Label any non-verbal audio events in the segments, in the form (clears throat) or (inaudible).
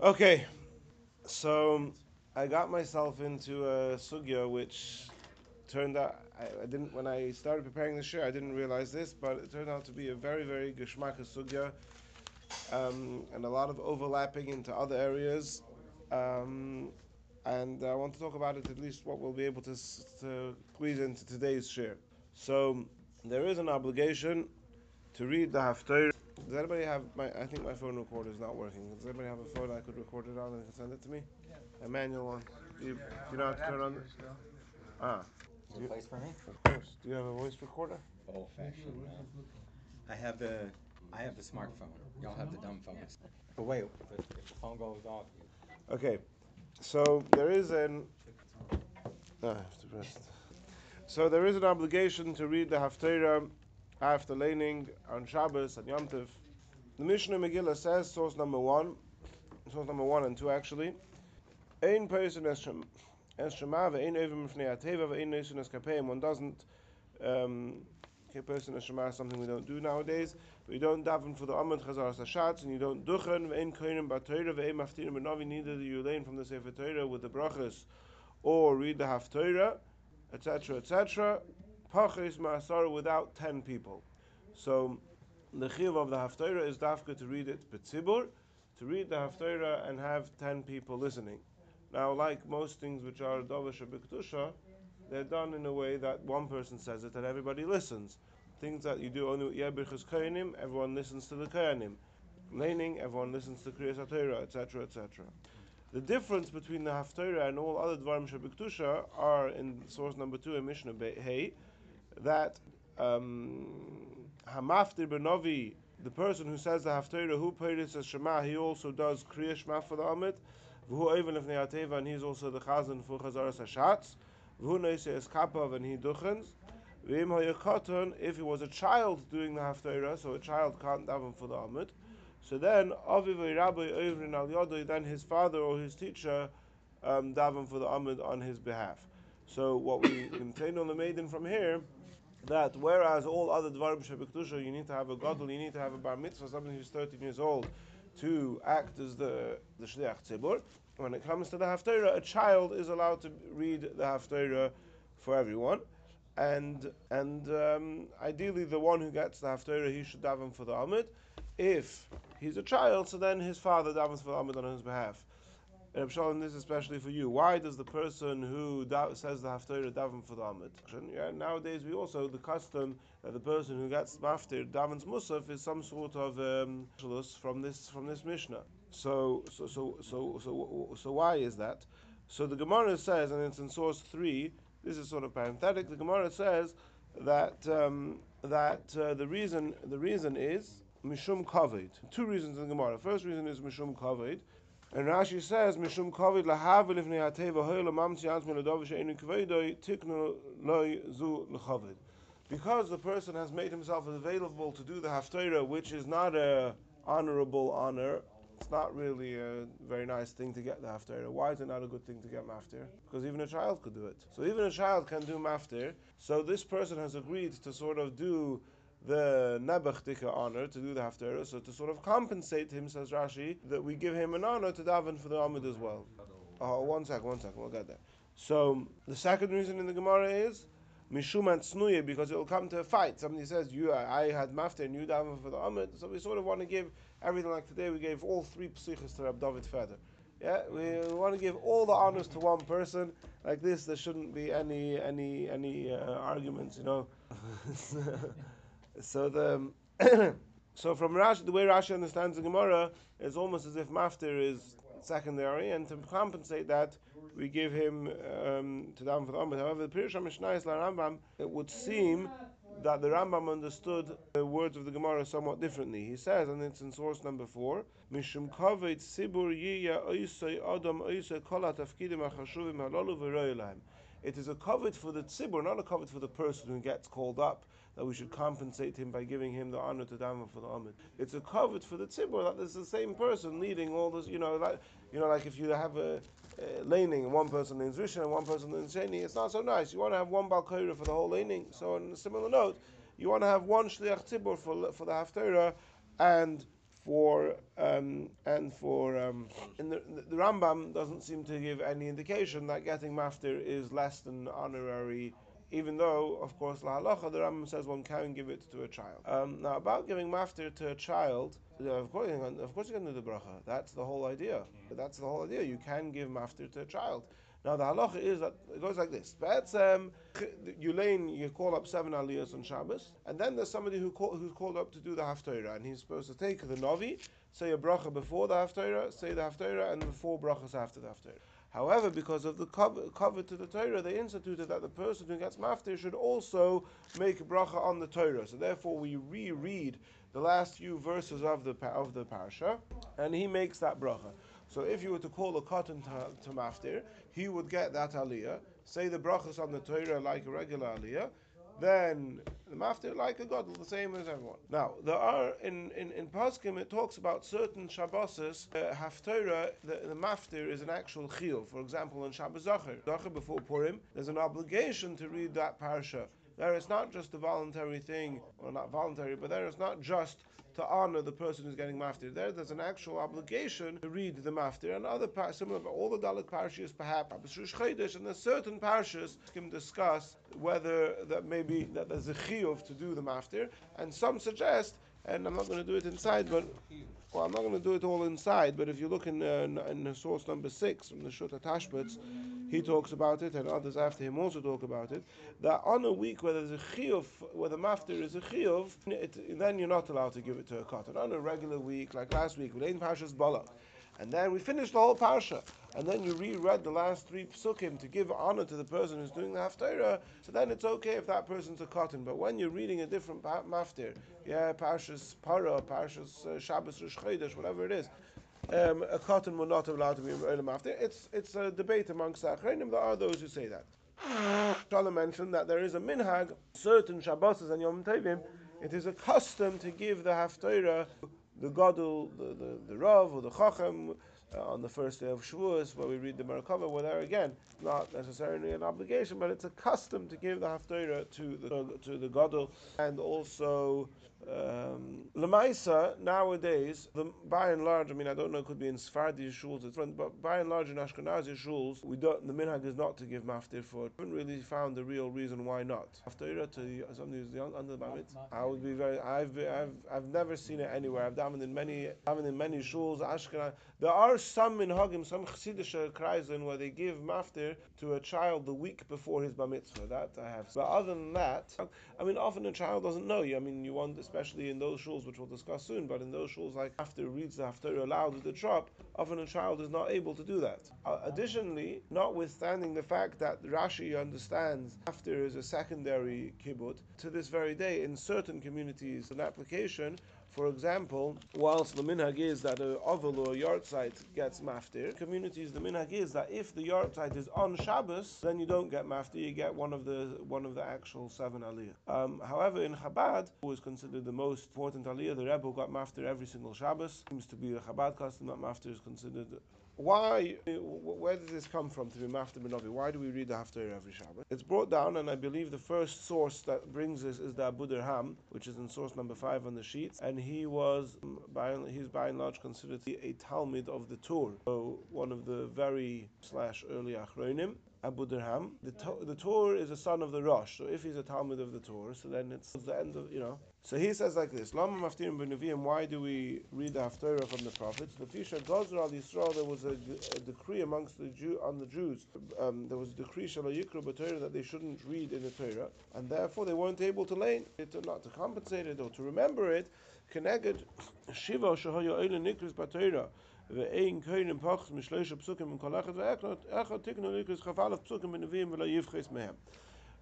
Okay, so I got myself into a sugya which turned out I, I, didn't when I started preparing the share I didn't realize this, but it turned out to be a very very geshmaka sugya, um, and a lot of overlapping into other areas, um, and I want to talk about it at least what we'll be able to, to squeeze into today's share. So there is an obligation to read the haftarah. Does anybody have my? I think my phone recorder is not working. Does anybody have a phone I could record it on and can send it to me? Yeah. A manual one. Do you, do you know how to turn on? The, ah. Is there place for me? Of course. Do you have a voice recorder? Old fashioned. I have the I have the smartphone. Y'all have the dumb phones. But wait, if the, if the phone goes off. Okay. So there is an. Ah, I have to press. So there is an obligation to read the Haftarah after laning on Shabbos and Yom Tov. The Mishnah Megillah says, source number one, source number one and two actually, Ein person es shema ve'ein ovim mifnei ateva ve'ein nesun es kapeim. One doesn't um, a person as shema is something we don't do nowadays. We don't daven for the amud chazar sashatz, and you don't duchen ve'ein koinim ba'torah ve'ein maftirim b'navi. Neither do you lane from the sefer Torah with the brachas, or read the haftorah, etc., etc pachis ma'asar without ten people. So the chiv of the haftarah is dafka to read it betzibur, to read the haftarah and have ten people listening. Now, like most things which are davish or they're done in a way that one person says it and everybody listens. Things that you do only with yebichas koyanim, everyone listens to the koyanim. Laning, everyone listens to kriyas atayra, etc., etc. The difference between the haftarah and all other dvarim shabiktusha are in source number two in Mishnah Hey that um, Hamaftir Benovi, the person who says the Haftarah, who Peiris as Shema, he also does Kriya Shema for the Amit, V'hu Oivin Lefnei Ateva, and he's also the Chazan for Chazaras Hashatz, V'hu Neise Eskapav, and he Duchens, V'im Hayakoton, if he was a child doing the Haftarah, so a child can't daven for the Amit, so then, Aviv Rabbi Oivin Al Yodoi, then his father or his teacher um, daven for the Amit on his behalf. So what we contain on the maiden from here that whereas all other dvarim shebektusha, you need to have a gadol, you need to have a bar mitzvah, somebody who's 13 years old, to act as the the shliach tzibur. When it comes to the haftarah, a child is allowed to read the haftarah for everyone, and and um, ideally the one who gets the haftarah he should daven for the amid. If he's a child, so then his father davens for the amid on his behalf. Reb Shalom, this is especially for you. Why does the person who da- says the Haftarah daven for the Amid? Yeah, nowadays, we also, the custom that the person who gets Maftir davens Musaf is some sort of um, from this from this Mishnah. So, so, so, so, so, so, why is that? So the Gemara says, and it's in source 3, this is sort of parenthetic, the Gemara says that um, that uh, the reason the reason is Mishum Kaved. Two reasons in the Gemara. First reason is Mishum Kaved. And Rashi says, Mishum Kovid lifnei kveidoi tiknu loy zu. Because the person has made himself available to do the haftarah, which is not a honorable honor, it's not really a very nice thing to get the haftarah. Why is it not a good thing to get maftir? Because even a child could do it. So even a child can do maftir. So this person has agreed to sort of do the Nebuchadnezzar honor to do the Haftarah, so to sort of compensate him, says Rashi, that we give him an honor to daven for the Amid as well. Oh, one second, one second, we'll get there. So the second reason in the Gemara is Mishum and Snuye, because it will come to a fight. Somebody says, you, I had Mafta and you daven for the Amid, so we sort of want to give everything like today, we gave all three psichas to Rab David Feder. Yeah, we want to give all the honors to one person. Like this, there shouldn't be any any any uh, arguments, you know. (laughs) So the (clears throat) so from Rashi, the way Rashi understands the Gemara is almost as if maftir is secondary, and to compensate that, we give him um, to for the Amid. However, the Pirush Mishnah is Rambam. It would seem that the Rambam understood the words of the Gemara somewhat differently. He says, and it's in source number four, Mishum sibur yiya adam halolu. It is a covet for the tzibur, not a covet for the person who gets called up that we should compensate him by giving him the honor to daven for the Amid. It's a covet for the tzibur that there's the same person leading all this. You know, like you know, like if you have a, a laning one person leans Rishon and one person leans Sheni, it's not so nice. You want to have one balkoira for the whole laning. So on a similar note, you want to have one shliach tzibur for for the haftarah and for um, and for um, and the, the Rambam doesn't seem to give any indication that getting maftir is less than honorary even though, of course, la halacha, the Rambam says one can give it to a child. Um, now, about giving maftir to a child, of course, of course, you can do the bracha. That's the whole idea. That's the whole idea. You can give maftir to a child. Now, the halacha is that it goes like this. But um, you call up seven aliyahs on Shabbos, and then there's somebody who call, who's called up to do the haftarah, and he's supposed to take the novi, say a bracha before the haftarah, say the haftarah, and the four brachas after the haftarah. However, because of the cover, cover, to the Torah, they instituted that the person who gets maftir should also make bracha on the Torah. So therefore, we reread the last few verses of the of the parasha, and he makes that bracha. So if you were to call a cotton to, to maftir, he would get that aliyah, say the brachas on the Torah like a regular aliyah, then the maftir like a god, the same as everyone. Now there are in in in Paskim it talks about certain Shabboses uh, haftarah. The, the maftir is an actual chiyuv. For example, in Shabbos Zachar, Zachar before Purim, there's an obligation to read that parsha. There is not just a voluntary thing, or not voluntary, but there is not just to honor the person who's getting maftir. There, there's an actual obligation to read the maftir. And other par- of all the Dalit parshas, perhaps and there's certain parshas can discuss whether that maybe that there's a chiyuv to do the maftir, and some suggest. And I'm not going to do it inside, but well, I'm not going to do it all inside. But if you look in, uh, in source number six from the Shuta Tashbitz, he talks about it, and others after him also talk about it. That on a week where there's a chiyuv, where the maftir is a chiyuv, then you're not allowed to give it to a cotton. On a regular week, like last week, with Ein Pashas Balak, and then we finished the whole parsha, and then you reread the last three psukim to give honor to the person who's doing the haftarah. So then it's okay if that person's a cotton. But when you're reading a different maftir, yeah, parshas para, parshas uh, Shabbos Rosh Chodesh, whatever it is, um, a cotton will not allowed to be early maftir. It's it's a debate amongst the achrenim. There are those who say that. Shalom mentioned that there is a minhag, certain Shabbos and Yom Tovim, it is a custom to give the haftarah the Gadol, the, the, the Rav, or the Chacham, uh, on the first day of Shavuos, where we read the Merkava, where there again, not necessarily an obligation, but it's a custom to give the Haftarah to the to the Gadol, and also um, Lemaisa nowadays, the, by and large, I mean I don't know, it could be in Sephardi shuls, but by and large in Ashkenazi shuls, we don't. The minhag is not to give maftir for. I haven't really found the real reason why not. Haftarah to somebody who's young under the bar I would be very. I've I've I've never seen it anywhere. I've done in many davened in many shuls. Ashkenaz. There are some minhagim, some chassidish kreisen where they give maftir to a child the week before his bar mitzvah. That I have. But other than that, I mean, often a child doesn't know you. I mean, you want especially in those shuls, which we'll discuss soon, but in those shuls, like after reads the Haftarah aloud at the shop, often a child is not able to do that. Uh, additionally, notwithstanding the fact that Rashi understands after is a secondary kibbut, to this very day, in certain communities, an application for example, whilst the minhag is that a oval or a yahrzeit gets maftir, communities the minhag is that if the yahrzeit is on Shabbos, then you don't get maftir, you get one of the one of the actual seven aliyah. Um, however, in Chabad, who is considered the most important aliyah, the Rebbe got maftir every single Shabbos. Seems to be a Chabad custom that maftir is considered why, eh, where did this come from to be Mafta Benovi? Why do we read the Haftarah every Shabbat? It's brought down, and I believe the first source that brings this is the Abu Dirham, which is in source number five on the sheets, and he was, mm, by, he's by and large considered to be a Talmid of the Tur, so one of the very slash early Achronim. Abu Dirham. The, to- the Tur is a son of the Rosh, so if he's a Talmid of the Tur, so then it's the end of, you know. So he says like this, Lama Maftirim why do we read the Haftarah from the prophets? The Fisha Gozra al Yisrael, there was a, a, decree amongst the Jew, on the Jews, um, there was a decree, Shalom Yikru B'Torah, that they shouldn't read in the Torah, and therefore they weren't able to learn it, not to compensate it, or to remember it, Keneged Shiva Shahoyo Eilen Nikris ואין קודם פחס משלושה פסוקים מכל אחד ואחד, אחד תקנו ליקרס כ"א פסוקים בנביאים ולא יבחס מהם.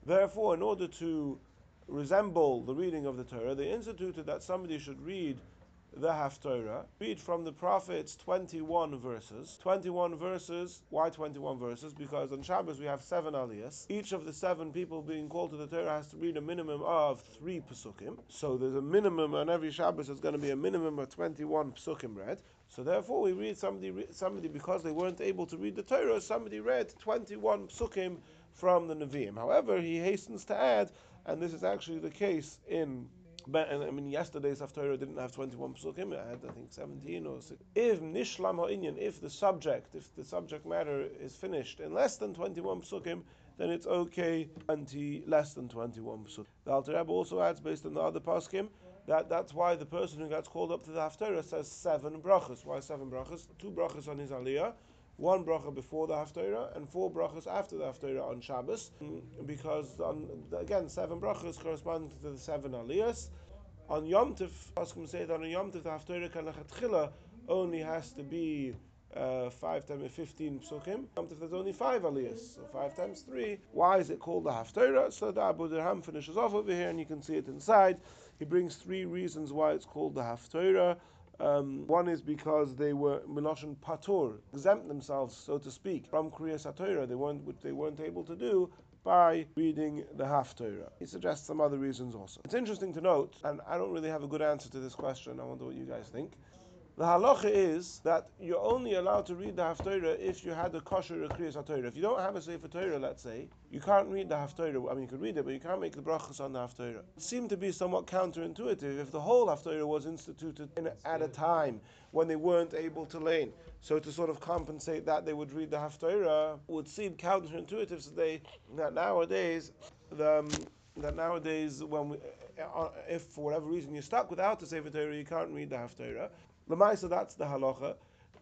Therefore, in order to resemble the reading of the Torah, they instituted that somebody should read the Haftorah, read from the prophets 21 verses. 21 verses. Why 21 verses? Because on Shabbos we have seven aliyahs. Each of the seven people being called to the Torah has to read a minimum of three psukim. So there's a minimum on every Shabbos. There's going to be a minimum of 21 psukim read. So therefore, we read somebody somebody because they weren't able to read the Torah. Somebody read 21 psukim from the Nevi'im. However, he hastens to add, and this is actually the case in I mean, yesterday's Haftarah didn't have 21 psukim, it had, I think, 17 or 6. If Nishlam Ha'inyan, if the subject, if the subject matter is finished in less than 21 psukim, then it's okay 20, less than 21 psukim. The Alter Rebbe also adds, based on the other paskim, that that's why the person who gets called up to the Haftarah says seven brachas. Why seven brachas? Two brachas on his aliyah, one bracha before the Haftarah, and four brachas after the Haftarah on Shabbos. Because, on, again, seven brachas correspond to the seven aliyahs. On Yom Tov, Paskim say that on Yom Tov, the Haftarah only has to be uh, 5 times 15 psukim. Tov, there's only 5 aliyahs, so 5 times 3. Why is it called the Haftarah? So the Abu Dirham finishes off over here, and you can see it inside. He brings three reasons why it's called the Haftarah. Um, one is because they were Miloshan Patur, exempt themselves, so to speak, from Kriya Satorah, they weren't, which they weren't able to do by reading the Haftarah. He suggests some other reasons also. It's interesting to note, and I don't really have a good answer to this question, I wonder what you guys think. The halacha is that you're only allowed to read the Haftarah if you had a kosher or Kriyas HaTorah. If you don't have a Sefer Torah, let's say, you can't read the Haftarah. I mean, you can read it, but you can't make the brachas on the Haftarah. It seemed to be somewhat counterintuitive if the whole Haftarah was instituted in, at a time when they weren't able to lane. So to sort of compensate that, they would read the Haftarah would seem counterintuitive today that nowadays, the, um, that nowadays, when we, uh, if for whatever reason you're stuck without the Sefer Torah, you can't read the Haftarah. Lamaisa, that's the halacha.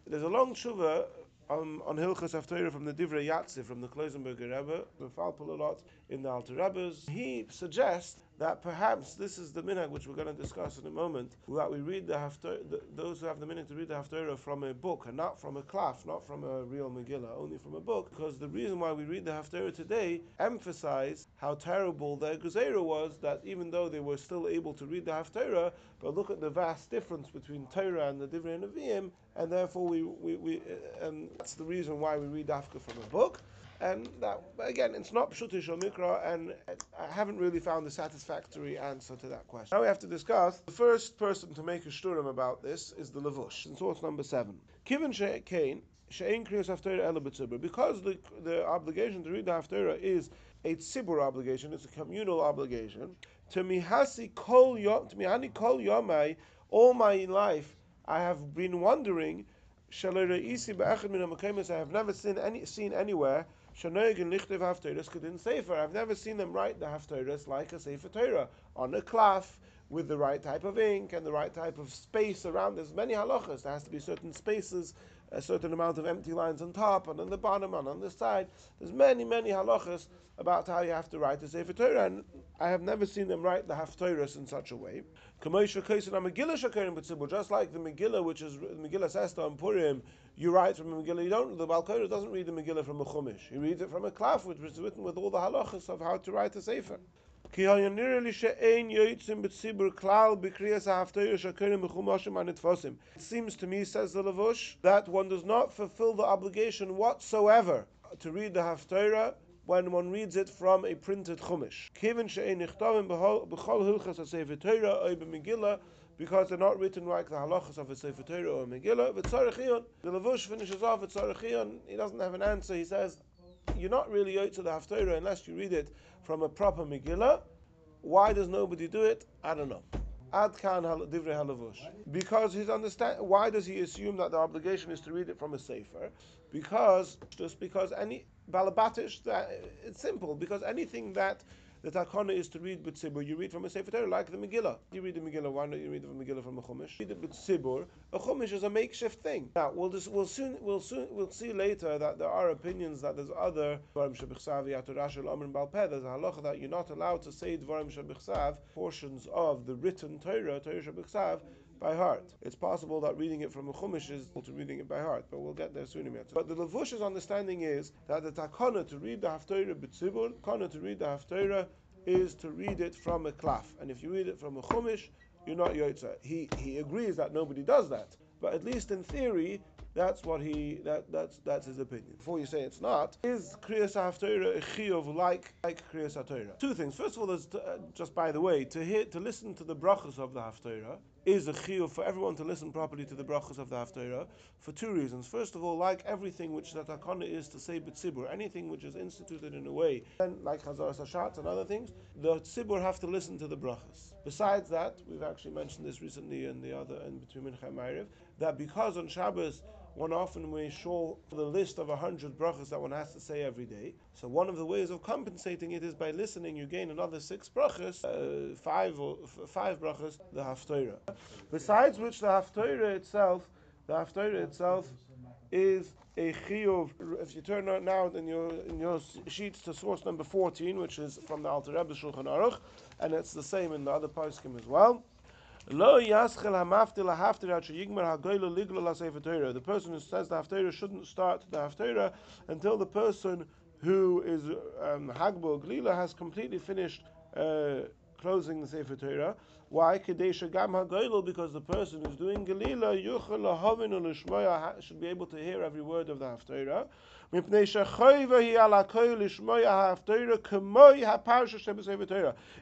There's a long tshuva on, on Hilchas Haftarah from the Divrei Yatziv from the Kloisenberger Rebbe, the Falpul in the Alter Rebbe's. He suggests that perhaps this is the minhag which we're going to discuss in a moment, that we read the Haftarah, those who have the minhag to read the Haftarah from a book and not from a klaf, not from a real Megillah, only from a book, because the reason why we read the Haftarah today emphasize how terrible their Gezerah was, that even though they were still able to read the Haftarah, but look at the vast difference between Torah and the Divrei Nevi'im, and therefore we, we, we um, and that's the reason why we read Dafka from a book. And that, again, it's not Pshutish or Mikra, and I haven't really found a satisfactory answer to that question. Now we have to discuss the first person to make a shturim about this is the Levush, in source number seven. Kivin She'ekain, She'ein Kriyas Haftarah Ela Because the, the obligation to read the Haftarah is a tzibur obligation, it's a communal obligation. To mihasi kol yom, to kol yomai, all my life I have been wondering. I have never seen any seen anywhere Shanoigin Lichtev Haftarahs Kedin Sefer. I've never seen them write the Haftarahs like a Sefer Torah on a klaf with the right type of ink and the right type of space around. There's many halachas. There has to be certain spaces, a certain amount of empty lines on top and on the bottom and on the side. There's many, many halachas about how you have to write the Sefer Torah, and I have never seen them write the Haftorahs in such a way. Just like the Megillah, which is Megillah Sesta and Purim, you write from a Megillah. You don't. The Balkoira doesn't read the Megillah from a Chumash. He reads it from a Klaf, which was written with all the halachas of how to write a Sefer. It seems to me, says the Lavush, that one does not fulfill the obligation whatsoever to read the Haftarah when one reads it from a printed Chumash because they're not written like the halachas of a Sefer Torah or a Megillah. But Tzarech the Lavush finishes off with Tzarech he doesn't have an answer. He says, you're not really to the Haftarah unless you read it from a proper Megillah. Why does nobody do it? I don't know. Ad kan divrei halavush. Because he's understand. Why does he assume that the obligation is to read it from a sefer? Because just because any balabatish, that it's simple. Because anything that the takana is to read b'tzibur. You read from a Sefer Torah, like the Megillah. You read the Megillah, why don't you read the Megillah from a Chumash? Read it b'tzibur. A Chumash is a makeshift thing. Now, we'll, just, we'll soon, we'll soon, we'll see later that there are opinions that there's other Dvarim Shebichsav, Yatorash El Amr Balpeh. There's a halacha that you're not allowed to say Dvarim Shebichsav, portions of the written Torah, Torah Shebichsav, by heart. It's possible that reading it from a chumash is to reading it by heart, but we'll get there soon. But the Levush's understanding is that the takana to read the haftarah b'tzibur, takana to read the haftarah is to read it from a klaf, and if you read it from a chumash, you're not yotza. He he agrees that nobody does that, but at least in theory, that's what he that that's that's his opinion. Before you say it's not, is kriyas haftarah a chiyuv like like kriyas? Two things. First of all, there's uh, just by the way to hear to listen to the brachas of the haftarah is a chiyuv for everyone to listen properly to the brachas of the Haftarah for two reasons. First of all, like everything which the takana is to say b'tzibur, anything which is instituted in a way, and like Chazar Sashat and other things, the tzibur have to listen to the brachas. Besides that, we've actually mentioned this recently in the other, in between Mincha and Ma'ariv, that because on Shabbos one often we show the list of a hundred brachas that one has to say every day. So one of the ways of compensating it is by listening. You gain another six brachas, uh, five or five brachas, the haftorah. Besides which, the haftorah itself, the haftorah itself, is a chiyuv. If you turn now in your in your sheets to source number fourteen, which is from the Alter Rebbe Shulchan Aruch, and it's the same in the other poskim as well. The person who says the haftarah shouldn't start the haftarah until the person who is um, hagbol glila has completely finished uh, closing the sefer Torah. Why? Because the person who's doing Galila, should be able to hear every word of the Haftarah.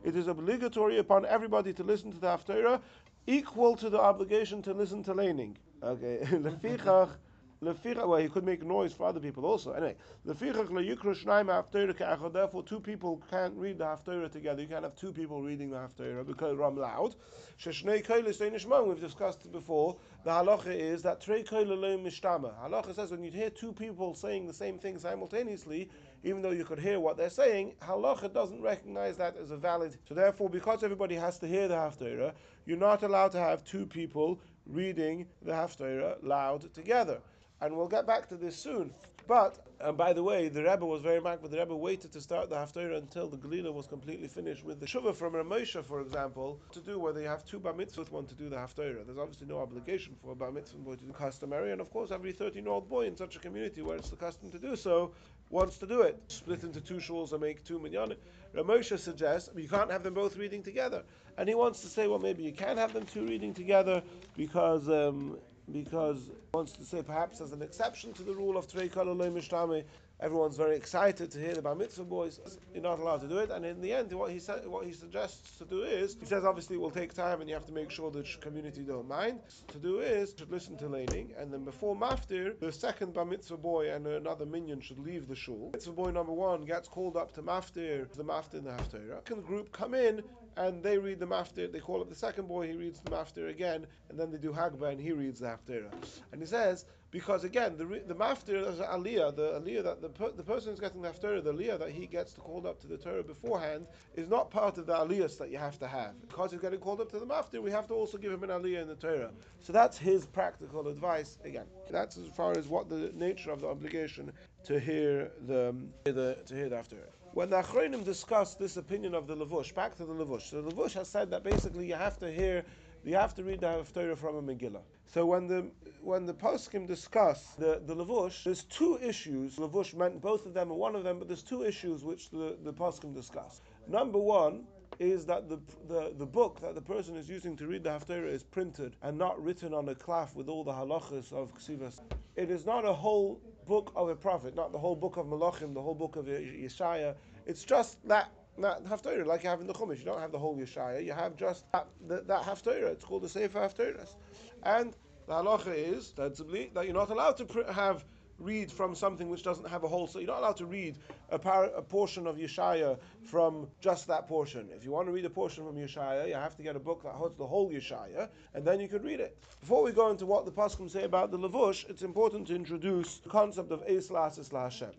It is obligatory upon everybody to listen to the Haftarah, equal to the obligation to listen to laning. Okay. (laughs) Lefichach, well, he could make noise for other people also. Anyway, lefichach leyukru shnaim haftarah ke'achad. Therefore, two people can't read the haftarah together. You can't have two people reading the haftarah because ram loud. Sheshnei koilis nishmam. We've discussed before. The halacha is that trei koilei mishtama. Halacha says when you hear two people saying the same thing simultaneously, even though you could hear what they're saying, halacha doesn't recognize that as a valid. So therefore, because everybody has to hear the haftarah, you're not allowed to have two people reading the haftarah loud together and we'll get back to this soon. But and by the way, the Rebbe was very mad, but the Rebbe waited to start the Haftarah until the Galila was completely finished with the Shuvah from Ramosha, for example, to do where they have two Bar Mitzvot one to do the Haftarah. There's obviously no obligation for a Bar Mitzvah boy to do customary, and of course, every 13 year old boy in such a community where it's the custom to do so wants to do it. Split into two shuls and make two minyan. Ramosha suggests you can't have them both reading together. And he wants to say, well, maybe you can have them two reading together because. Um, because wants to say perhaps as an exception to the rule of Trei Mishtame, everyone's very excited to hear the Bar Mitzvah boys. You're not allowed to do it, and in the end, what he said, what he suggests to do is, he says obviously it will take time, and you have to make sure the community don't mind. To do is should listen to laning, and then before maftir, the second Bar Mitzvah boy and another minion should leave the shul. Mitzvah boy number one gets called up to maftir, the maftir and the haftarah. Second group come in and they read the maftir. They call up the second boy. He reads the maftir again, and then they do hagba, and he reads the haftarah. And he says because again the the maftir is aliyah, the aliyah that the per, the person who's getting the haftarah, the aliyah that he gets called up to the Torah beforehand is not part of the aliyahs that you have to have. Because he's getting called up to the maftir, we have to also give him an aliyah in the Torah. So that's his practical advice. Again, that's as far as what the nature of the obligation to hear the, the to hear the haftarah when the Achronim discussed this opinion of the Levush, back to the Levush, the Levush has said that basically you have to hear, you have to read the Haftarah from a Megillah. So when the when the poskim discuss the, the Levush, there's two issues. Levush meant both of them or one of them, but there's two issues which the, the poskim discuss. Number one is that the, the, the book that the person is using to read the Haftarah is printed and not written on a cloth with all the halachas of Ksivas. It is not a whole book of a prophet, not the whole book of Malachim, the whole book of Yeshaya. It's just that that Haftarah, like you have in the Chumash. You don't have the whole Yeshaya. You have just that, that, that Haftarah. It's called the Sefer Haftarahs. And the halacha is that you're not allowed to have read from something which doesn't have a whole. So you're not allowed to read a, par, a portion of Yeshaya from just that portion. If you want to read a portion from Yeshaya, you have to get a book that holds the whole Yeshaya, and then you could read it. Before we go into what the Paskim say about the Levush, it's important to introduce the concept of Eis Lasis Hashem.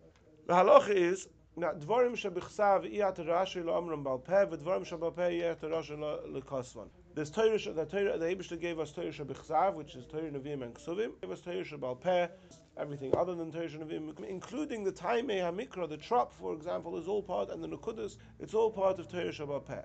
The halacha is dvarim shebichsav iyat rashi lo amram bal peh, v'dvarim shebal peh iyat rashi lo lekosvan. There's Torah, the Torah, the Eibishter gave us Torah shebichsav, which is Torah Nevi'im and Ksuvim. Gave us Torah shebal peh, everything other than Torah Nevi'im, including the Taimei HaMikra, the trap, for example, is all part, and the Nukudas, it's all part of Torah peh.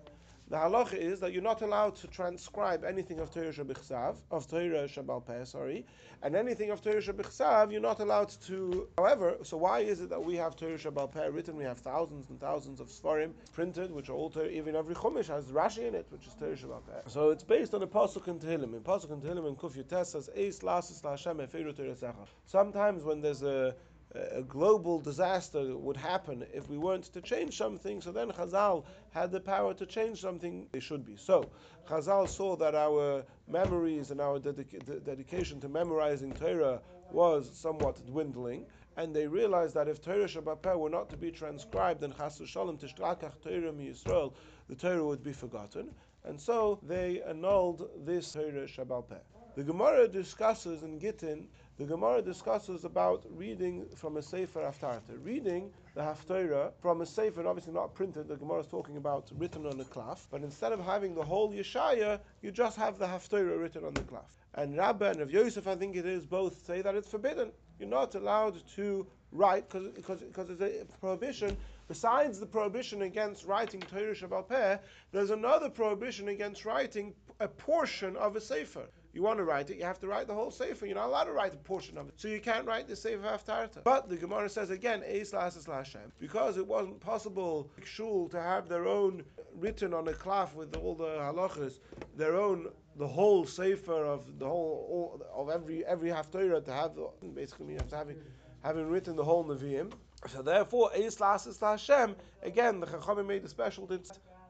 The halacha is that you're not allowed to transcribe anything of Torah Shabichsav, of Torah Shabal Peh, sorry, and anything of Torah Shabichsav, you're not allowed to. However, so why is it that we have Torah Shabal Peh written? We have thousands and thousands of Svarim printed, which are all even every Chumash has Rashi in it, which is Torah Shabal Peh. So it's based on a Pasuk in Tehillim. In Pasuk in Tehillim, in Kuf says, Eis Lasis Torah Sometimes when there's a a global disaster would happen if we weren't to change something. So then Chazal had the power to change something. They should be. So Chazal saw that our memories and our dedica- dedication to memorizing Torah was somewhat dwindling. And they realized that if Torah Shabbat were not to be transcribed and Chas Shalom Tishtrakach Torah Mi Yisrael, the Torah would be forgotten. And so they annulled this Torah Shabbat The Gemara discusses in Gittin the Gemara discusses about reading from a Sefer Haftarah. Reading the Haftarah from a Sefer, and obviously not printed, the Gemara is talking about written on a cloth, but instead of having the whole Yeshaya, you just have the Haftarah written on the cloth. And Rabbah and Rav Yosef, I think it is, both say that it's forbidden. You're not allowed to write because because there's a prohibition. Besides the prohibition against writing Torah Shabbat Peh, there's another prohibition against writing a portion of a Sefer you want to write it, you have to write the whole Sefer. You're not allowed to write a portion of it. So you can't write the Sefer Haftarta. But the Gemara says again, Eis Hashem, because it wasn't possible Shul to have their own written on a cloth with all the halachas, their own the whole sefer of the whole all, of every every haftarah to have the, basically to having having written the whole nevi'im. So therefore, Eis Hashem again the Chachamim made a special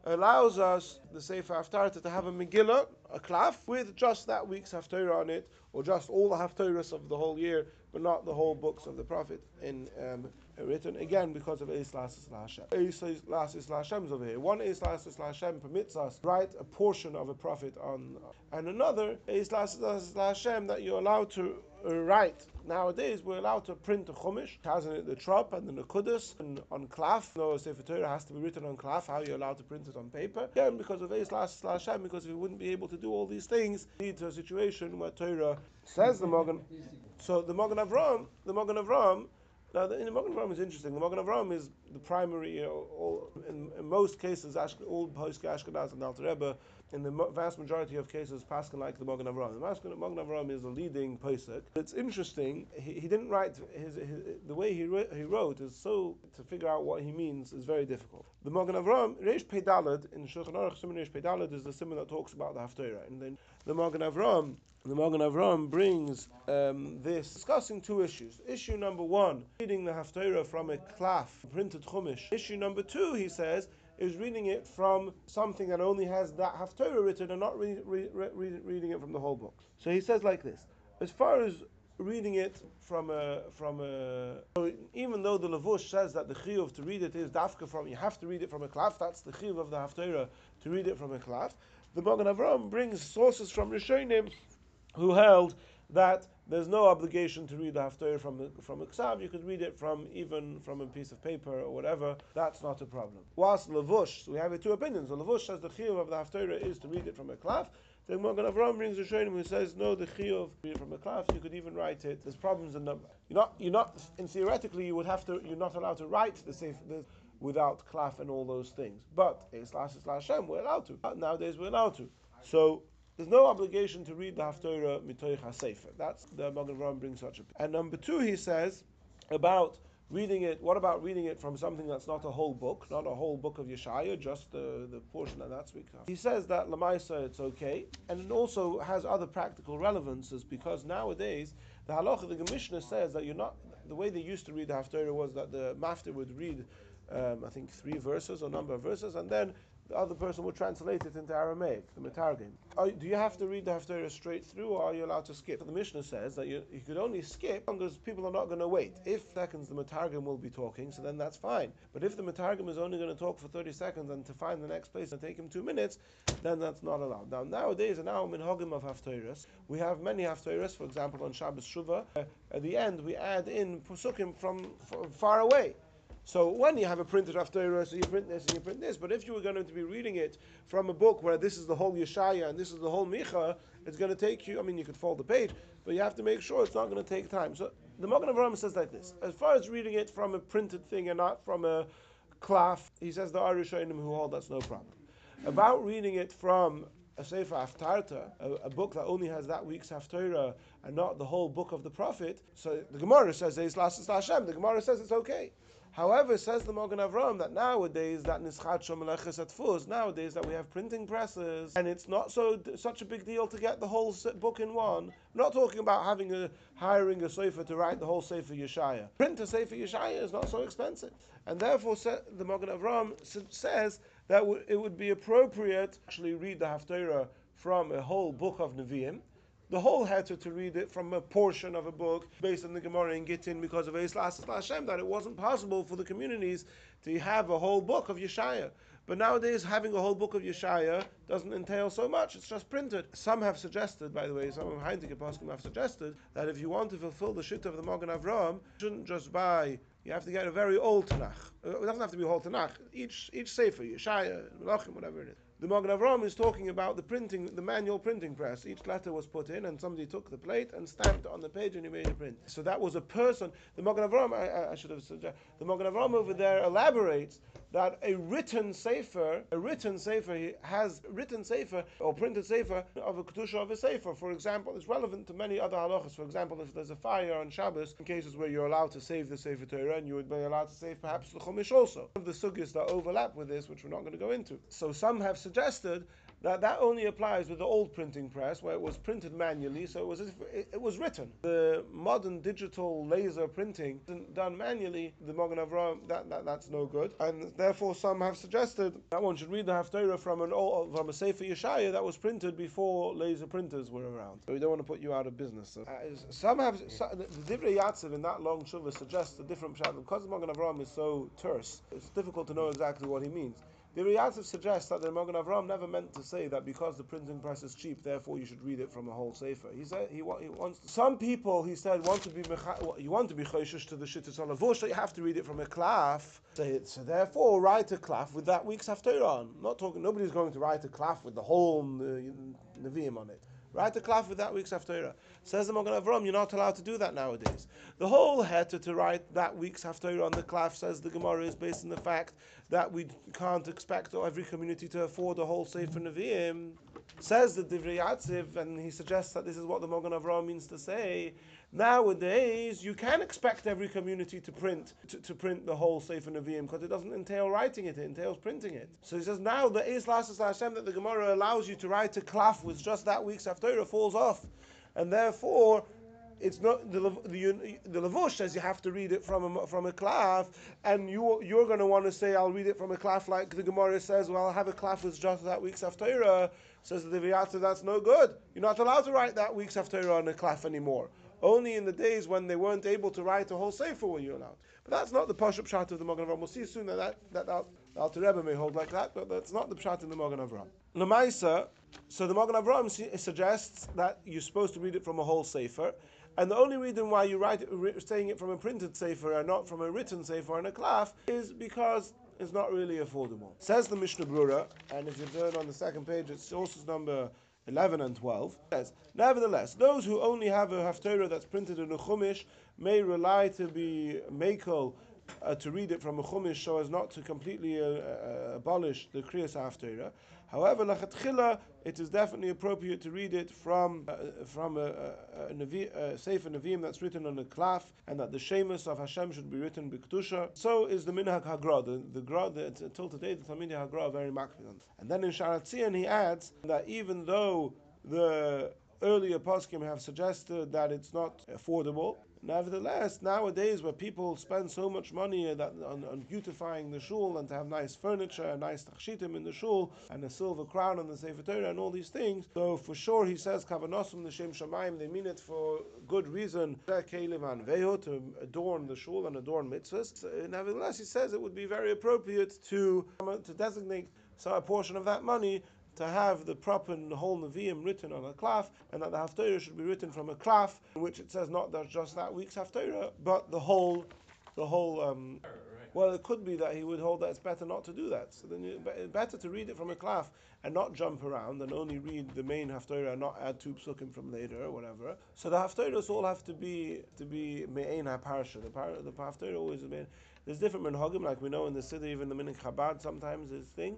allows us, the Sefer Haftarah, to have a Megillah, a klaf, with just that week's Haftarah on it, or just all the Haftarahs of the whole year, but not the whole books of the Prophet in um, written, again because of Eis Lasis Hashem. Eis Lasis Hashem is over here. One Eis Lasis Hashem permits us write a portion of a prophet on, and another Eis Lasis Hashem that you're allowed to write Nowadays, we're allowed to print a chumash, has in it the trop and the nekudus, and on klaf. No, Sefer Torah has to be written on klaf. How you're you allowed to print it on paper? Again, because of Eis slash Hashem, because we wouldn't be able to do all these things, lead to a situation where Torah says the Magen. So the Magen Avram, the Magen Avram, now, the, the Magen Avram is interesting. The Magen Avram is the primary, you know, all, in, in, most cases, all post Ashkenaz and Alter Rebbe in the vast majority of cases, Paskin like the Magen Avraham. The Magen Avraham is a leading posek. It's interesting. He, he didn't write his, his, the way he, re, he wrote is so to figure out what he means is very difficult. The Magen Avraham Reish Pedalad in Shulchan Aruch Simon Reish Pedalad is the simon that talks about the Haftarah, and then the Magen Avraham the Magen Avraham brings um, this discussing two issues. Issue number one, reading the Haftarah from a klaf, printed chumash. Issue number two, he says, is reading it from something that only has that Haftorah written and not re- re- re- reading it from the whole book. So he says like this: as far as reading it from a from a even though the Lavush says that the chiyuv to read it is dafka from you have to read it from a klaf. That's the chiyuv of the Haftorah to read it from a klaf. The Magen Avram brings sources from Rishonim who held that there's no obligation to read the Haftarah from the, from a ksav. You could read it from even from a piece of paper or whatever. That's not a problem. Whilst Lavush, so we have two opinions. The Lavush says the chiyuv of the Haftarah is to read it from a klaf. The Magen Avram brings a Shonim who says no, the chiyuv read from a klaf. You could even write it. There's problems in number. You're not. You're not. In theoretically, you would have to. You're not allowed to write the safe. The, without klaf and all those things. But Islas Islas Hashem, we're allowed to. Nowadays, we're allowed to. So there's no obligation to read the Haftorah mitoich hasefer. That's the Magen brings such a. And number two, he says about reading it. What about reading it from something that's not a whole book, not a whole book of Yeshaya, just the, the portion that that's because he says that lamaisa it's okay, and it also has other practical relevances because nowadays the halacha, the Mishnah says that you're not the way they used to read the Haftorah was that the mafter would read. Um, I think three verses or number of verses, and then the other person will translate it into Aramaic, the Metargim. do you have to read the Haftarah straight through, or are you allowed to skip? The Mishnah says that you, you could only skip because people are not going to wait. If seconds the Metargim will be talking, so then that's fine. But if the Metargim is only going to talk for 30 seconds and to find the next place and take him two minutes, then that's not allowed. Now, nowadays, in our Minhagim of Haftarahs, we have many Haftarahs, for example, on Shabbos Shuvah. At the end, we add in Pusukim from far away. So when you have a printed Haftarah, so you print this and you print this, but if you were going to be reading it from a book where this is the whole Yeshaya and this is the whole Micha, it's going to take you, I mean, you could fold the page, but you have to make sure it's not going to take time. So the Magen Avraham says like this, as far as reading it from a printed thing and not from a klaf, he says the Arishonim who hold that's no problem. About reading it from a Sefer Haftarta, a, a, book that only has that week's Haftarah and not the whole book of the Prophet, so the Gemara says. The Gemara says it's okay. However, says the Magen Avram that nowadays that nischat shomeleches at nowadays that we have printing presses, and it's not so such a big deal to get the whole book in one. We're not talking about having a hiring a sefer to write the whole sefer Yeshaya. Print a sefer Yeshaya is not so expensive, and therefore the Magen Avram says that it would be appropriate to actually read the Haftarah from a whole book of Nevi'im, the whole heter to read it from a portion of a book based on the Gemara in Gittin because of Eis Hashem, that it wasn't possible for the communities to have a whole book of Yeshaya. But nowadays, having a whole book of Yeshaya doesn't entail so much. It's just printed. Some have suggested, by the way, some of Heinrich Poskim have suggested that if you want to fulfill the shit of the Magen Avram, you shouldn't just buy. You have to get a very old Tanakh. It doesn't have to be a whole Tanakh. Each each sefer, Yeshaya, Melachim, whatever it is. The Magen Avram is talking about the printing, the manual printing press. Each letter was put in, and somebody took the plate and stamped it on the page, and he made a print. So that was a person. The Magen Avram, I, I should have suggested. The Magen Avram over there elaborates that a written sefer, a written sefer has written sefer or printed sefer of a kedusha of a sefer. For example, it's relevant to many other halachas. For example, if there's a fire on Shabbos, in cases where you're allowed to save the sefer Torah, and you would be allowed to save perhaps the chumash also. Of the sugyas that overlap with this, which we're not going to go into. So some have suggested that that only applies with the old printing press where it was printed manually, so it was it, it, was written. The modern digital laser printing done manually, the Magen Avram, that, that that's no good, and therefore some have suggested that one should read the Haftarah from an old, from a Sefer Yeshaya that was printed before laser printers were around. So we don't want to put you out of business. So, uh, some have some, the Divrei Yatziv in that long shuvah suggests a different pshat because the Magen Avram is so terse. It's difficult to know exactly what he means. The Riyatziv suggests that the Magen Avram never meant to say that because the printing press is cheap, therefore you should read it from a whole sefer. He said he, he wants some people. He said want to be you want to be choishish to the shittus alavush, you have to read it from a klaf. So, so therefore write a klaf with that week's haftarah on. Not talking. Nobody's going to write a klaf with the whole uh, neviim on it. Write a klaf with that week's haftarah. Says the Magen Avram, you're not allowed to do that nowadays. The whole heter to write that week's haftarah on the klaf says the Gemara is based on the fact that we can't expect every community to afford a whole Sefer Nevi'im. Says the Divrei and he suggests that this is what the Magen Avraham means to say. Nowadays, you can expect every community to print to, to print the whole Sefer Nevi'im because it doesn't entail writing it; it entails printing it. So he says now the Is Hashem that the Gemara allows you to write a klaf with just that week's Haftarah falls off, and therefore it's not the the, the Lavush says you have to read it from a, from a klaf, and you you're going to want to say I'll read it from a klaf like the Gemara says. Well, I'll have a klaf with just that week's haftarah. Says the Viyata, that's no good. You're not allowed to write that week's haftarah on a klaf anymore. Only in the days when they weren't able to write a whole sefer were you allowed. But that's not the pashup shot of the Magen Avram. We'll see soon that that, that, that Alter Rebbe may hold like that, but that's not the pshat in the Magen Avram. Lamaisa, so the Magen Avram suggests that you're supposed to read it from a whole sefer, and the only reason why you write saying it from a printed sefer and not from a written sefer and a klaf is because it's not really affordable. Says the Mishnah Brura, and if you turn on the second page, it's sources number 11 and 12. Says, nevertheless, those who only have a haftarah that's printed in a chumash may rely to be makel uh, to read it from a chumash so as not to completely uh, uh, abolish the kriyas haftarah. However, lachatchila, it is definitely appropriate to read it from uh, from a, a, a, Nevi, a Sefer Nevi'im that's written on a klaf, and that the shemus of Hashem should be written b'kedusha. So is the minhag hagra. The, the gra, the, until today, the Talmidei hagra are very makbid. And then in Sha'ar HaTziyun he adds that even though the earlier poskim have suggested that it's not affordable, Nevertheless, nowadays where people spend so much money that, on, on, beautifying the shul and to have nice furniture, nice tachshitim in the shul, and a silver crown on the Sefer Torah and all these things, so for sure he says kavanosum the Shem Shemaim, they mean it for good reason, to adorn the shul and adorn mitzvahs. Nevertheless, he says it would be very appropriate to, to designate a portion of that money to have the proper whole Nevi'im written on a klaf, and that the Haftarah should be written from a klaf, in which it says not that just that week's Haftarah, but the whole, the whole. Um, well, it could be that he would hold that it's better not to do that. So then it's better to read it from a klaf and not jump around and only read the main haftarah and not add two psukim from later or whatever. So the haftarahs all have to be to be me'ein ha-parsha. The, par, the haftarah always is There's different minhagim, like we know in the city, even the minik Chabad sometimes is thing.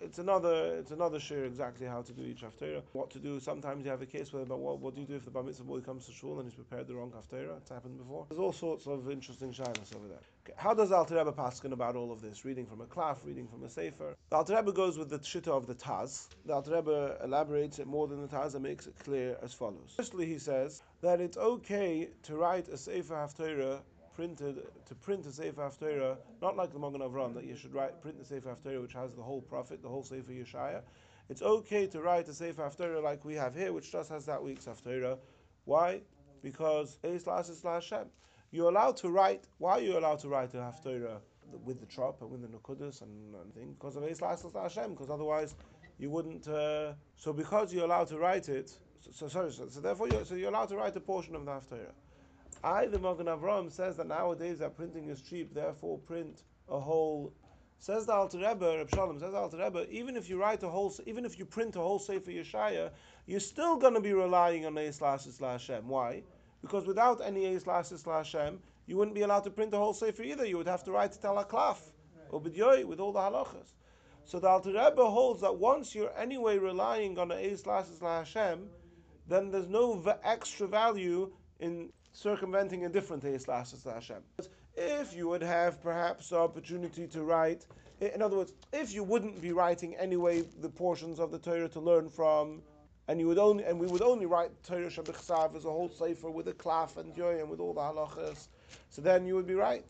It's another it's another share exactly how to do each haftarah. What to do? Sometimes you have a case where, but what, what do you do if the bar mitzvah boy comes to shul and he's prepared the wrong haftarah? It's happened before. There's all sorts of interesting shilas over there. Okay. How does Alter Rebbe paskin about all of this? Reading from a klaf, reading from a sefer. The Alter Rebbe goes with the shitta of the Taz. The Alter Rebbe elaborates it more than the Taz and makes it clear as follows. Firstly, he says that it's okay to write a sefer haftarah printed to print a Sefer Haftarah, not like the Magen Avram that you should write print the Sefer Haftarah which has the whole prophet, the whole Sefer Yeshaya. It's okay to write a Sefer Haftarah like we have here, which just has that week's Haftarah. Why? Because. You're allowed to write. Why are you allowed to write a Haftarah with the trop and with the Nukudas and, and thing? Because of Hashem. Because otherwise you wouldn't. Uh, so because you're allowed to write it. So, so sorry. So, so therefore, you're, so you're allowed to write a portion of the Haftarah. I, the Magen Avram, says that nowadays that printing is cheap, therefore print a whole. Says the Alter Rebbe, Reb Shalom, says the Alter Rebbe, even if you write a whole, even if you print a whole Sefer Yeshaya, you're still going to be relying on Eis Lasis Hashem. Why? Because without any Eis Lasis Hashem, you wouldn't be allowed to print a whole Sefer either. You would have to write Tel HaKlaf, or B'dyoy, with all the halachas. So the Alter Rebbe holds that once you're anyway relying on Eis Lasis Hashem, then there's no v- extra value in circumventing a different Eis Lasis Hashem. If you would have perhaps the opportunity to write, in other words, if you wouldn't be writing anyway the portions of the Torah to learn from, and you would only and we would only write Torah Shabbat as a whole sefer with a klaf and and with all the halachas, so then you would be right.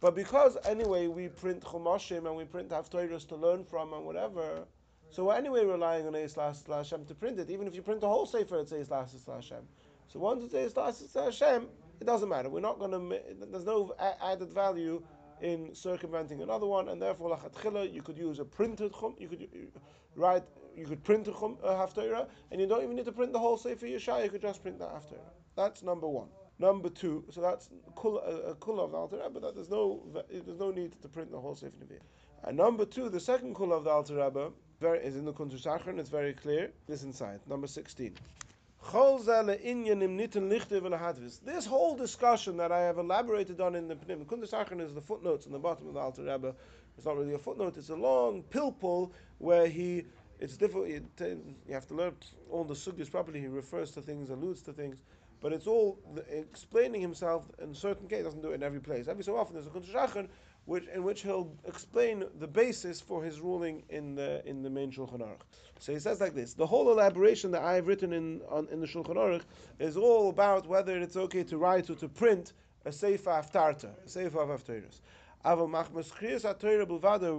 But because anyway we print chumashim and we print haftorahs to learn from and whatever, so we're anyway relying on Eis Hashem to print it. Even if you print the whole sefer, it's Eis Hashem. So once it says Lasis Hashem, it doesn't matter. We're not going to. There's no added value in circumventing another one, and therefore lachatchila you could use a printed chum. You could uh, write. You could print a chum a haftarah, and you don't even need to print the whole sefer Yeshaya. You could just print the haftarah. That's number one. Number two, so that's a uh, kula of the Alter Rebbe. That there's no there's no need to print the whole sefer Nevi'im. And number two, the second kula of the Alter Rebbe very, is in the Kuntres Achron, it's very clear. This inside, number sixteen. This whole discussion that I have elaborated on in the Pnim, Kuntres Achron is the footnotes in the bottom of the Alter Rebbe. It's not really a footnote, it's a long pilpul where he, it's difficult, you, have to learn all the sugyas properly. He refers to things, alludes to things, but it's all explaining himself in certain cases, doesn't do it in every place. Every so often there's a Kuntres Achron which, in which he'll explain the basis for his ruling in the in the main Shulchan Aruch. So he says like this: the whole elaboration that I have written in on, in the Shulchan Aruch is all about whether it's okay to write or to print a Sefer Haftarta, a Sefer of Haftarahs. Aval machmas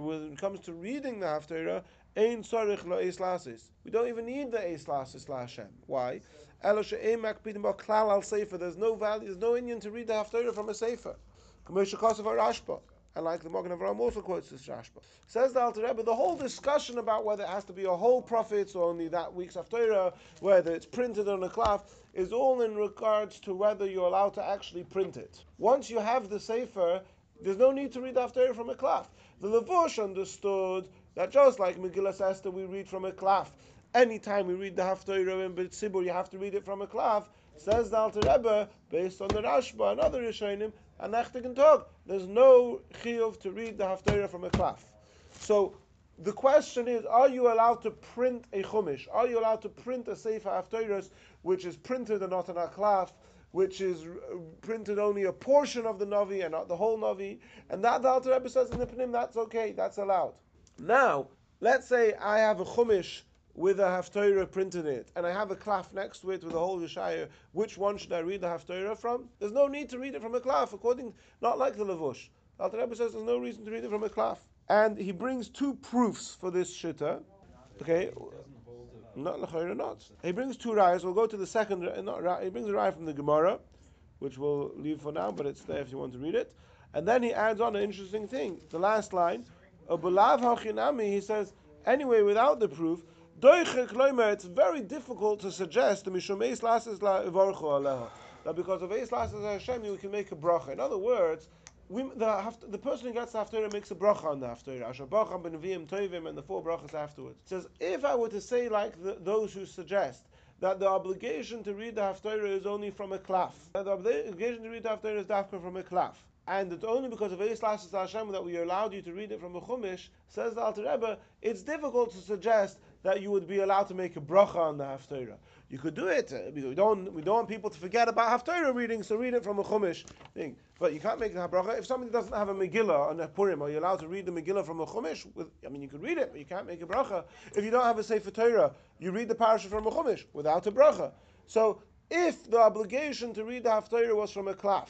when it comes to reading the Haftarah, ein sorich lo eis. We don't even need the eis lasis la Hashem. Why? Elo she'em makpidim al Sefer. There's no value, there's no inyan to read the Haftarah from a Sefer. Kamosha Kosovo Rashba and like the Magen Avram also quotes this Rashba. Says the Alter Rebbe, the whole discussion about whether it has to be a whole prophet or only that week's Haftarah, whether it's printed on a cloth, is all in regards to whether you're allowed to actually print it. Once you have the Sefer, there's no need to read Haftarah from a cloth. The Levush understood that just like Megillah Esther, we read from a cloth. Anytime we read the Haftarah in B'tzibur, you have to read it from a cloth. Says the Alter Rebbe, based on the Rashba and other Rishonim, and Nachtig Tog. There's no chiyuv to read the Haftarah from a klaf. So the question is, are you allowed to print a chumash? Are you allowed to print a Sefer Haftarahs which is printed and not an aklaf, which is printed only a portion of the Navi and not the whole Navi? And that the Alter Rebbe says in the Pnim, that's okay, that's allowed. Now, let's say I have a chumash with a Haftarah printed in it, and I have a klaf next to it with a whole Yeshaya, which one should I read the Haftarah from? There's no need to read it from a klaf, according, not like the Levush. Alter Rebbe says there's no reason to read it from a klaf. And he brings two proofs for this shitta. Okay, not lechayra, not. He brings two rayas. We'll go to the second. Not, he brings a raya from the Gemara, which we'll leave for now, but it's there if you want to read it. And then he adds on an interesting thing. The last line, Obulav hachinami. he says, anyway, without the proof, it's very difficult to suggest that because of Eis Lasses Hashem, you can make a bracha. In other words, we, the, the person who gets the Haftarah makes a bracha on the Haftarah. Asher bachar ben Nevi'im Tovim and the four brachas afterwards. It says, if I were to say like the, those who suggest that the obligation to read the Haftarah is only from a klaf, that the obligation to read the Haftarah is dafka from a klaf, and it's only because of Eis Hashem that we allowed you to read it from a Chumash, says the Alter Rebbe, it's difficult to suggest that you would be allowed to make a bracha on the Haftarah. You could do it. Uh, we don't. We don't want people to forget about Haftarah reading, so read it from a Chumash thing. But you can't make a bracha if somebody doesn't have a Megillah on a Purim. Are you allowed to read the Megillah from a Chumash? With, I mean, you could read it, but you can't make a bracha. If you don't have a Sefer Torah, you read the parasha from a Chumash without a bracha. So if the obligation to read the Haftarah was from a klaf,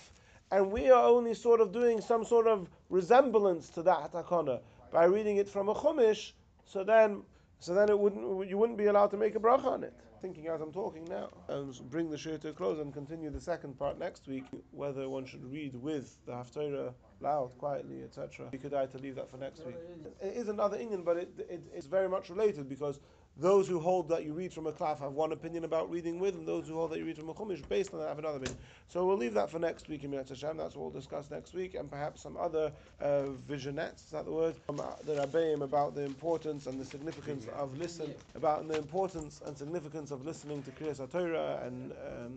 and we are only sort of doing some sort of resemblance to that takana by reading it from a chumash, so then, so then it wouldn't, you wouldn't be allowed to make a bracha on it. Thinking as I'm talking now, and bring the shiur to a close and continue the second part next week. Whether one should read with the haftarah loud, quietly, etc. We could to leave that for next week. It is another inyan, but it, it, it's very much related because those who hold that you read from a klaf have one opinion about reading with, and those who hold that you read from a chumash based on that have another opinion. So we'll leave that for next week in Minat Hashem. That's what we'll discuss next week, and perhaps some other uh, visionettes, is that the word? From uh, the Rabbeim about the importance and the significance of listen, about the importance and significance of listening to Kriyas Torah and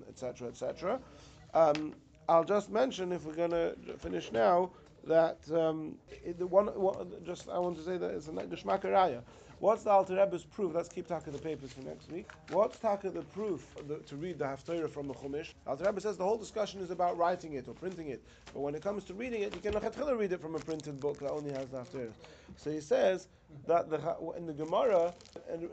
etc. Um, etc. Et um, I'll just mention, if we're going to finish now, that um, the one, one, just I want to say that it's a Geshmak What's the Alter Rebbe's proof? Let's keep talking the papers for next week. What's talking the proof the, to read the Haftarah from the Chumash? Alter Rebbe says the whole discussion is about writing it or printing it. But when it comes to reading it, you can read it from a printed book that only has the Haftarah. So he says that the, in the Gemara, and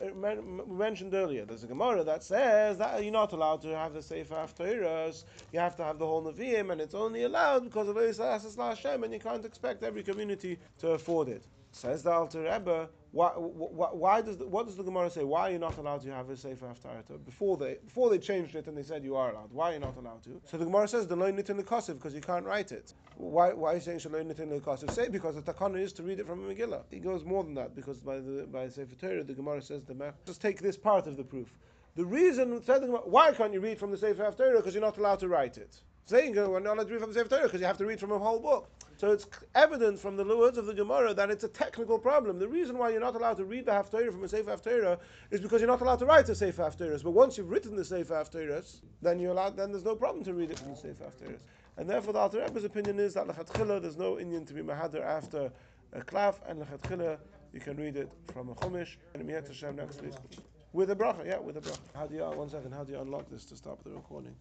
we mentioned earlier, there's a Gemara that says that you're not allowed to have the Sefer Haftarahs, you have to have the whole Nevi'im, and it's only allowed because of Hashem, and you can't expect every community to afford it. Says the Alter Rebbe, why, why, why, does the, what does the Gemara say? Why are you not allowed to have a Sefer Haftarah? Before they before they changed it and they said you are allowed. Why are you not allowed to? So the Gemara says the loin it in the kosiv because you can't write it. Why why are you saying shaloin it in the kosiv? Say because the takana is to read it from a Megillah. It goes more than that because by the by the Sefer Torah the Gemara says the Mech. Just take this part of the proof. The reason why can't you read from the Sefer Haftarah? Because you're not allowed to write it. Saying we're not allowed to read from the Sefer Torah because you have to read from a whole book. So it's evident from the words of the Gemara that it's a technical problem. The reason why you're not allowed to read the Haftarah from a Sefer Haftarah is because you're not allowed to write a Sefer Haftarah. But once you've written the Sefer Haftarah, then you're allowed. Then there's no problem to read it from the Sefer Haftarah. And therefore, the Alter Rebbe's opinion is that lechatchila there's no inyan to be mahader after a klaf, and lechatchila you can read it from a chumash and Miyat Hashem next week with a bracha. Yeah, with a bracha. How do you one second? How do you unlock this to stop the recording?